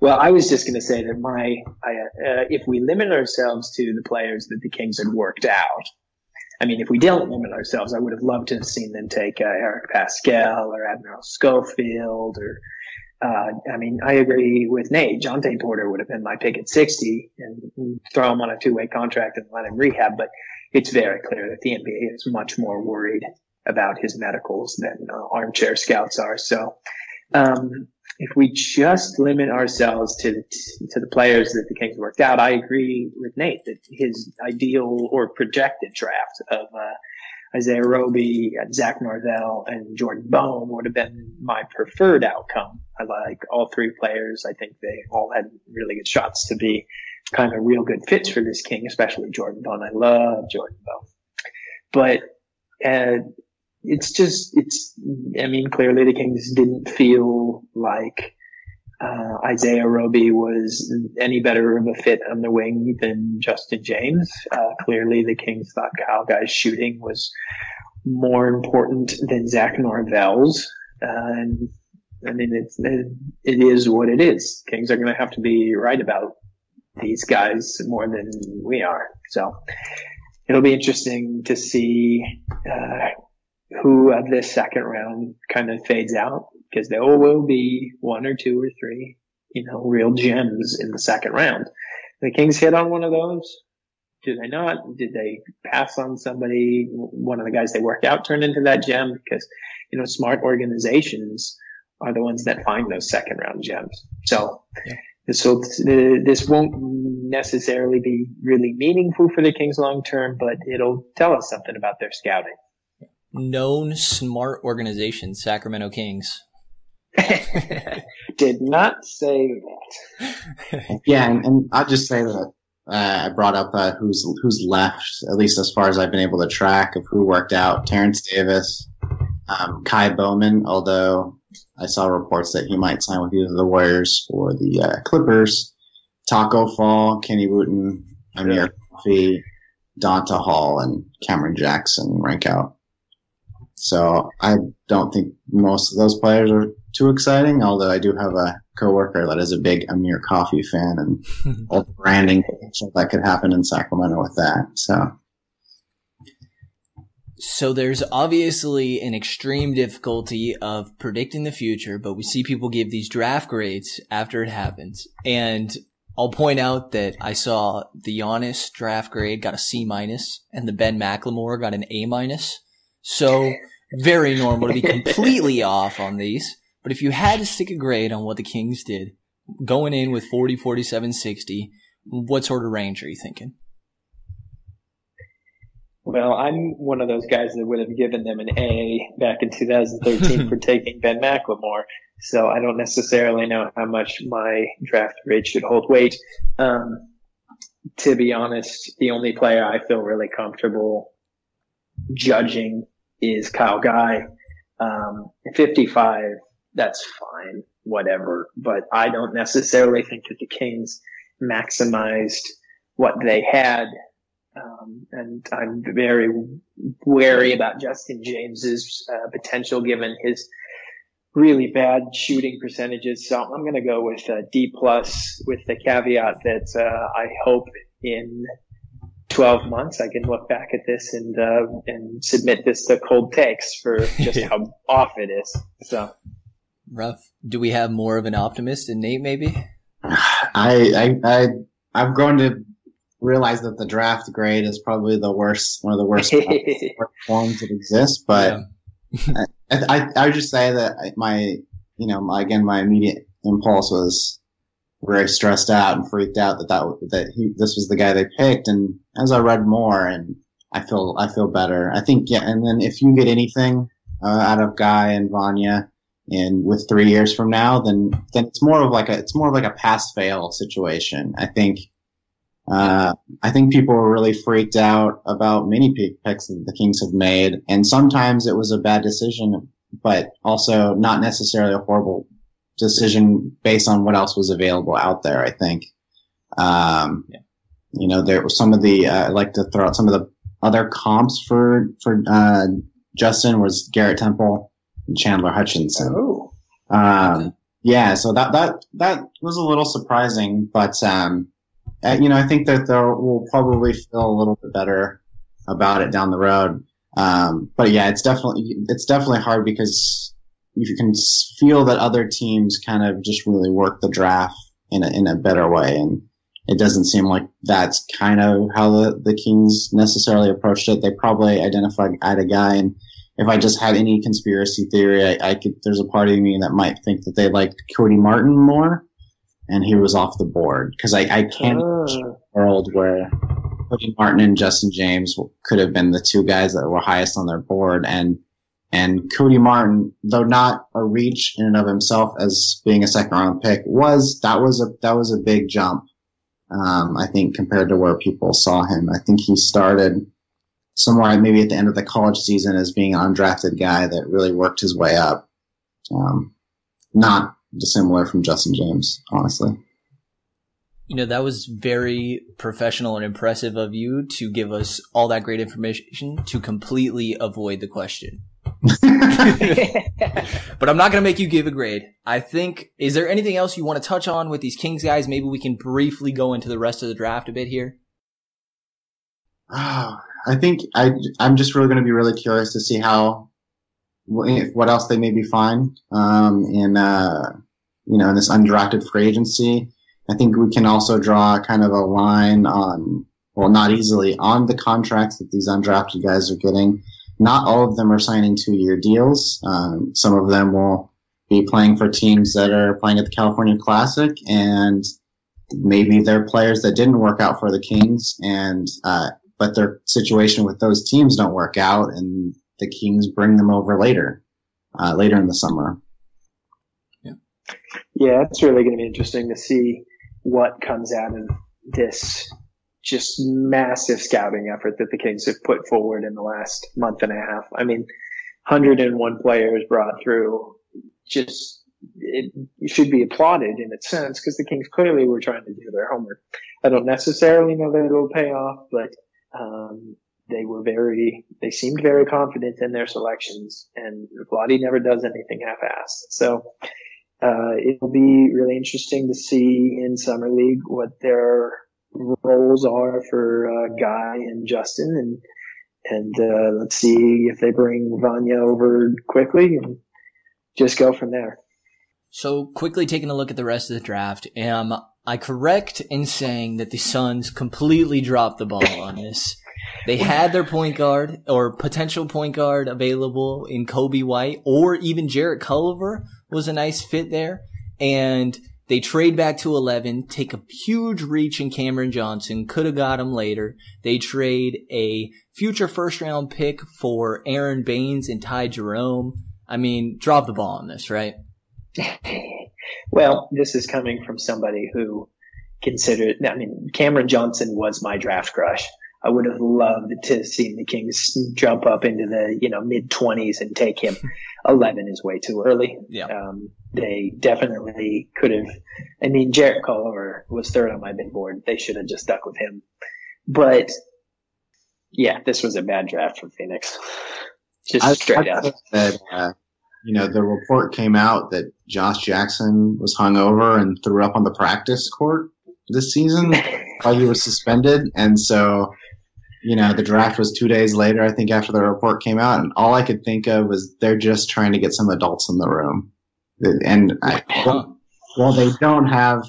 Well, I was just going to say that my, I, uh, if we limit ourselves to the players that the Kings had worked out, I mean, if we didn't limit ourselves, I would have loved to have seen them take uh, Eric Paschall or Admiral Schofield or, uh, I mean, I agree with Nate. Jontay Porter would have been my pick at 60 and throw him on a two-way contract and let him rehab. But it's very clear that the NBA is much more worried about his medicals than uh, armchair scouts are. So, um, if we just limit ourselves to the, to the players that the Kings worked out, I agree with Nate that his ideal or projected draft of uh, Isaiah Roby, Zach Norvell, and Jordan Bone would have been my preferred outcome. I like all three players. I think they all had really good shots to be kind of real good fits for this King, especially Jordan Bone. I love Jordan Bone, but uh, it's just it's I mean clearly the Kings didn't feel like uh, Isaiah Roby was any better of a fit on the wing than Justin James. Uh, clearly the Kings thought Kyle Guy's shooting was more important than Zach Norvell's. Uh, and I mean, it's, it, it is what it is. Kings are going to have to be right about these guys more than we are. So it'll be interesting to see, uh, who of this second round kind of fades out because there will be one or two or three, you know, real gems in the second round. The Kings hit on one of those. Did they not? Did they pass on somebody? One of the guys they work out turned into that gem because, you know, smart organizations are the ones that find those second round gems. So yeah. this will, this won't necessarily be really meaningful for the Kings long term, but it'll tell us something about their scouting known smart organization, Sacramento Kings. Did not say that. yeah, and, and I'll just say that uh, I brought up uh, who's who's left, at least as far as I've been able to track of who worked out. Terence Davis, um, Ky Bowman, although I saw reports that he might sign with either the Warriors or the uh, Clippers. Taco Fall, Kenny Wooten, Amir Coffey, Donta Hall, and Cameron Jackson rank out. So I don't think most of those players are too exciting, although I do have a coworker that is a big Amir Coffey fan and all the branding potential that could happen in Sacramento with that. So So there's obviously an extreme difficulty of predicting the future, but we see people give these draft grades after it happens. And I'll point out that I saw the Giannis draft grade got a C minus and the Ben McLemore got an A minus. So very normal to be completely off on these. But if you had to stick a grade on what the Kings did going in with 40, 47, 60, what sort of range are you thinking? Well, I'm one of those guys that would have given them an A back in 2013 for taking Ben McLemore. So I don't necessarily know how much my draft grade should hold weight. Um, to be honest, the only player I feel really comfortable judging is Kyle Guy. Um, 55, that's fine, whatever. But I don't necessarily think that the Kings maximized what they had. Um, and I'm very wary about Justin James's uh, potential given his really bad shooting percentages. So I'm going to go with a D plus with the caveat that uh, I hope in 12 months I can look back at this and uh, and submit this to cold takes for just how off it is. So rough. Do we have more of an optimist in Nate? Maybe. I I I I've grown to realize that the draft grade is probably the worst, one of the worst forms that exist. But yeah. I, I, I would just say that my, you know, my, again, my immediate impulse was very stressed out and freaked out that that, that he, this was the guy they picked. And as I read more and I feel, I feel better. I think, yeah. And then if you get anything uh, out of Guy and Vanja, and with three years from now, then then it's more of like a it's more of like a pass fail situation. I think uh, I think people were really freaked out about many picks that the Kings have made, and sometimes it was a bad decision, but also not necessarily a horrible decision based on what else was available out there. I think, um, yeah. you know, there were some of the uh, I like to throw out some of the other comps for for uh, Justin was Garrett Temple and Chandler Hutchison. Oh. Um, yeah, so that that that was a little surprising, but um, uh, you know, I think that we'll probably feel a little bit better about it down the road. Um, but yeah, it's definitely it's definitely hard because you can feel that other teams kind of just really work the draft in a in a better way, and it doesn't seem like that's kind of how the the Kings necessarily approached it. They probably identified at a guy, and if I just had any conspiracy theory, I, I could. There's a part of me that might think that they liked Cody Martin more and he was off the board because I, I can't uh. world where Cody Martin and Justin James could have been the two guys that were highest on their board and and Cody Martin, though not a reach in and of himself as being a second round pick, was that was a that was a big jump. Um, I think compared to where people saw him, I think he started somewhere maybe at the end of the college season as being an undrafted guy that really worked his way up. Um, not dissimilar from Justin James, honestly. You know, that was very professional and impressive of you to give us all that great information to completely avoid the question. but I'm not going to make you give a grade. I think, is there anything else you want to touch on with these Kings guys? Maybe we can briefly go into the rest of the draft a bit here. Oh, I think I, I'm just really going to be really curious to see how what else they maybe find um, in uh, you know in this undrafted free agency. I think we can also draw kind of a line on well, not easily on the contracts that these undrafted guys are getting. Not all of them are signing two-year deals. Um, some of them will be playing for teams that are playing at the California Classic, and maybe they're players that didn't work out for the Kings, and uh, but their situation with those teams don't work out, and the Kings bring them over later, uh, later in the summer. Yeah, yeah, it's really going to be interesting to see what comes out of this just massive scouting effort that the Kings have put forward in the last month and a half. I mean, 101 players brought through. Just it, should be applauded in its sense because the Kings clearly were trying to do their homework. I don't necessarily know that it'll pay off, but um, they were very, they seemed very confident in their selections, and Vlade never does anything half-assed. So uh, it'll be really interesting to see in summer league what their roles are for uh, Guy and Justin, and and uh, let's see if they bring Vanja over quickly and just go from there. So quickly taking a look at the rest of the draft, am I correct in saying that the Suns completely dropped the ball on this? They had their point guard or potential point guard available in Coby White or even Jarrett Culver was a nice fit there. And they trade back to 11, take a huge reach in Cameron Johnson, could have got him later. They trade a future first round pick for Aron Baynes and Ty Jerome. I mean, drop the ball on this, right? well, this is coming from somebody who considered, I mean, Cameron Johnson was my draft crush. I would have loved to see the Kings jump up into the you know mid twenties and take him. Eleven is way too early. Yeah. Um, they definitely could have. I mean, Jarrett Culver was third on my big board. They should have just stuck with him. But yeah, this was a bad draft for Phoenix. Just I, straight I up. that uh, you know the report came out that Josh Jackson was hung over and threw up on the practice court this season while he was suspended, and so you know, the draft was two days later, I think, after the report came out, and all I could think of was they're just trying to get some adults in the room. And I, well, while they don't have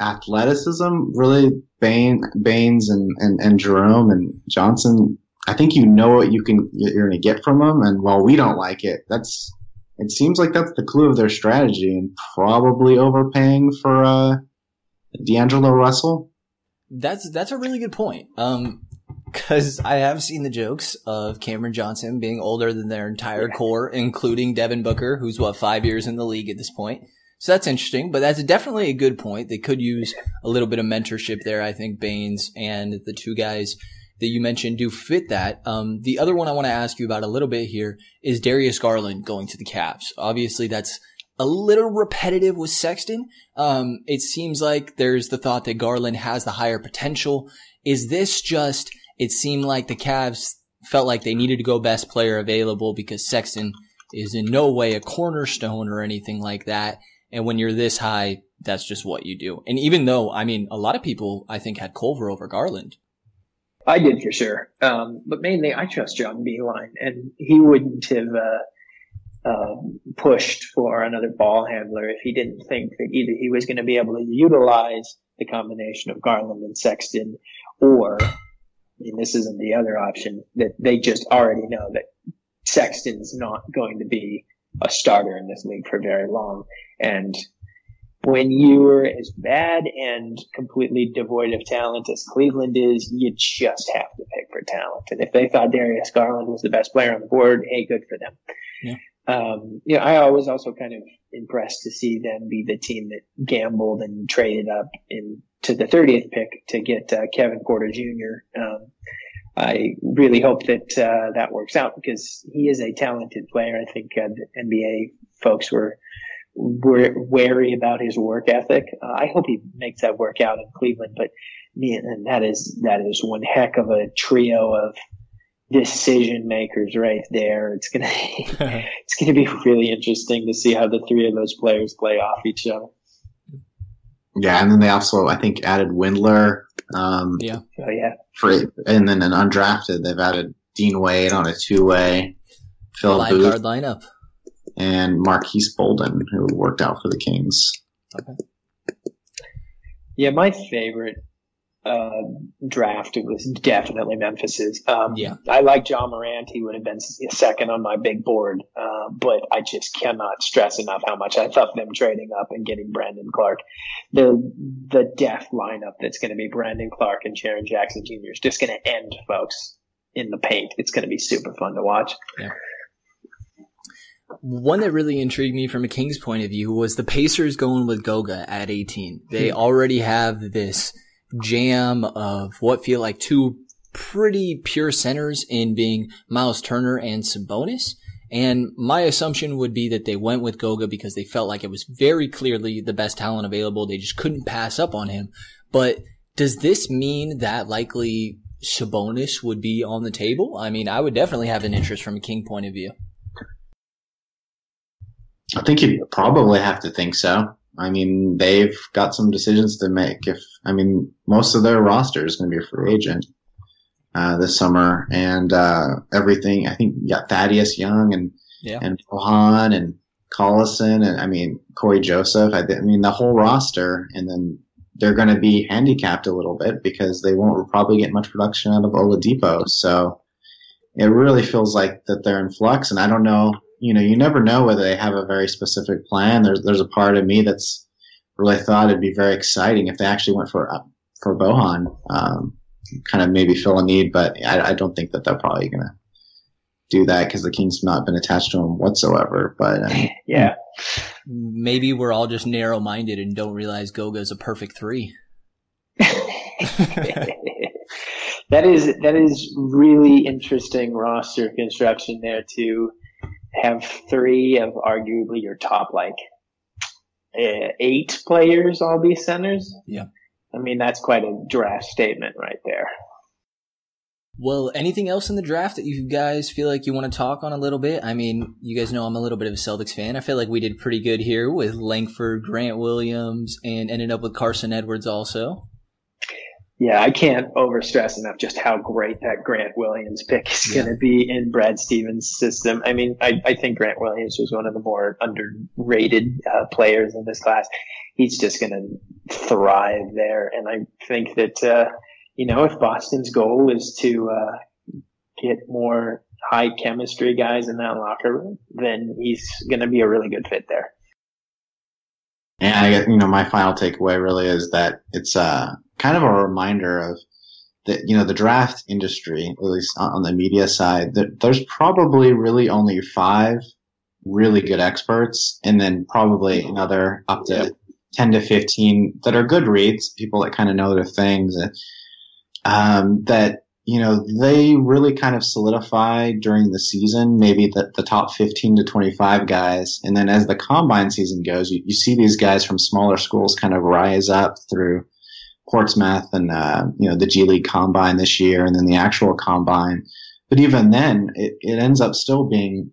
athleticism, really, Bain, Baynes and, and, and Jerome and Johnson, I think you know what you can, you're going to get from them. And while we don't like it, that's, it seems like that's the clue of their strategy and probably overpaying for, uh, D'Angelo Russell. That's, that's a really good point. Um, because I have seen the jokes of Cameron Johnson being older than their entire core, including Devin Booker, who's what five years in the league at this point. So that's interesting, but that's definitely a good point. They could use a little bit of mentorship there. I think Baynes and the two guys that you mentioned do fit that. Um, the other one I want to ask you about a little bit here is Darius Garland going to the Cavs. Obviously, that's a little repetitive with Sexton. Um, it seems like there's the thought that Garland has the higher potential. Is this just it seemed like the Cavs felt like they needed to go best player available because Sexton is in no way a cornerstone or anything like that. And when you're this high, that's just what you do. And even though, I mean, a lot of people, I think, had Culver over Garland. I did for sure. Um, but mainly I trust John Beilein and he wouldn't have, uh, uh, pushed for another ball handler if he didn't think that either he was going to be able to utilize the combination of Garland and Sexton or mean, this isn't the other option that they just already know that Sexton's not going to be a starter in this league for very long. And when you're as bad and completely devoid of talent as Cleveland is, you just have to pick for talent. And if they thought Darius Garland was the best player on the board, hey, good for them. Yeah. Um, you know, I always also kind of impressed to see them be the team that gambled and traded up in to the 30th pick to get uh, Kevin Porter Jr. Um, I really hope that uh, that works out because he is a talented player. I think uh, the NBA folks were were wary about his work ethic. Uh, I hope he makes that work out in Cleveland. But me and that is that is one heck of a trio of decision makers right there. It's gonna it's gonna be really interesting to see how the three of those players play off each other. Yeah, and then they also, I think, added Windler. Um, Yeah. Oh yeah. For and then an undrafted, they've added Dean Wade on a two-way, Phil Live Booth, guard lineup. and Marques Bolden, who worked out for the Kings. Yeah, my favorite uh, draft it was definitely Memphis's. Um, Yeah. I like Ja Morant. He would have been second on my big board, uh, but I just cannot stress enough how much I love them trading up and getting Brandon Clarke. The the death lineup that's going to be Brandon Clarke and Jaren Jackson Jr. is just going to end, folks, in the paint. It's going to be super fun to watch. One that really intrigued me from a Kings point of view was the Pacers going with Goga at 18. They already have this jam of what feel like two pretty pure centers in being Miles Turner and Sabonis. And my assumption would be that they went with Goga because they felt like it was very clearly the best talent available. They just couldn't pass up on him. But does this mean that likely Sabonis would be on the table? I mean, I would definitely have an interest from a King point of view. I think you probably have to think so. I mean, they've got some decisions to make. If I mean, most of their roster is going to be a free agent uh, this summer, and uh, everything. I think you got Thaddeus Young and Yeah. and Bojan and Collison, and I mean Cory Joseph. I, I mean the whole roster, and then they're going to be handicapped a little bit because they won't probably get much production out of Oladipo. So it really feels like that they're in flux, and I don't know. You know, you never know whether they have a very specific plan. There's there's a part of me that's really thought it'd be very exciting if they actually went for uh, for Bojan, um, kind of maybe fill a need, but I, I don't think that they're probably gonna do that because the Kings have not been attached to him whatsoever. But um, Yeah. Maybe we're all just narrow minded and don't realize Goga's a perfect three. that is that is really interesting roster construction there to have three of arguably your top like uh, eight players all be centers. Yeah. I mean that's quite a draft statement right there. Well, anything else in the draft that you guys feel like you want to talk on a little bit? I mean, you guys know I'm a little bit of a Celtics fan. I feel like we did pretty good here with Langford, Grant Williams, and ended up with Carsen Edwards also. Yeah, I can't overstress enough just how great that Grant Williams pick is Yeah. going to be in Brad Stevens' system. I mean, I, I think Grant Williams was one of the more underrated uh, players in this class. He's just going to thrive there, and I think that uh, you know if Boston's goal is to uh, get more high chemistry guys in that locker room, then he's going to be a really good fit there. And I guess, you know, my final takeaway really is that it's uh, kind of a reminder of that, you know, the draft industry, at least on the media side, that there's probably really only five really good experts and then probably another up to 10 to 15 that are good reads, people that kind of know their things. And, um, that, you know, they really kind of solidify during the season, maybe the, the top 15 to 25 guys. And then as the combine season goes, you, you see these guys from smaller schools kind of rise up through Portsmouth and, uh, you know, the G League combine this year and then the actual combine. But even then, it, it ends up still being,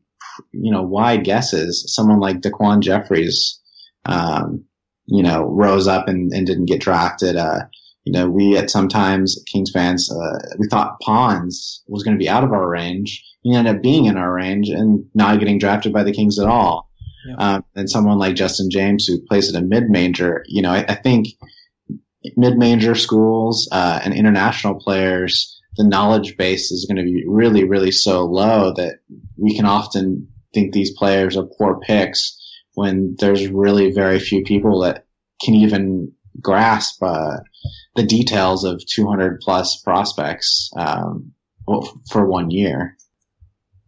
you know, wide guesses. Someone like Daquan Jeffries, um, you know, rose up and, and didn't get drafted. Uh, you know, we at sometimes Kings fans, uh, we thought Pons was going to be out of our range. He ended up being in our range and not getting drafted by the Kings at all. Yeah. Um, and someone like Justin James who plays at a mid-major, you know, I, I think mid-major schools, uh, and international players, the knowledge base is going to be really, really so low that we can often think these players are poor picks when there's really very few people that can even grasp uh, the details of 200 plus prospects um, for one year.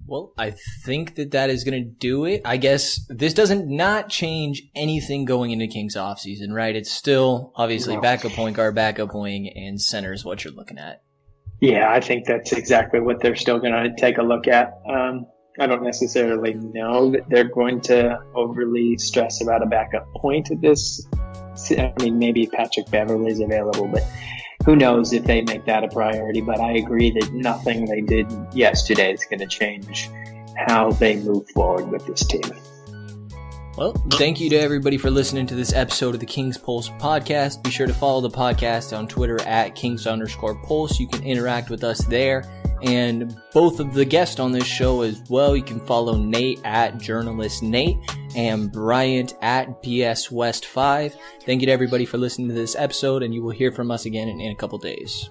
Well, I think that that is going to do it. I guess this doesn't not change anything going into Kings offseason, right? It's still obviously No. backup point guard, backup wing, and center is what you're looking at. Yeah, I think that's exactly what they're still going to take a look at. Um, I don't necessarily know that they're going to overly stress about a backup point at this. I mean, maybe Patrick Beverley is available, but who knows if they make that a priority. But I agree that nothing they did yesterday is going to change how they move forward with this team. Well, thank you to everybody for listening to this episode of the Kings Pulse podcast. Be sure to follow the podcast on Twitter at Kings underscore Pulse. You can interact with us there. And both of the guests on this show as well. You can follow Nate at Journalist Nate and Bryant at BS West 5. Thank you to everybody for listening to this episode, and you will hear from us again in, in a couple days.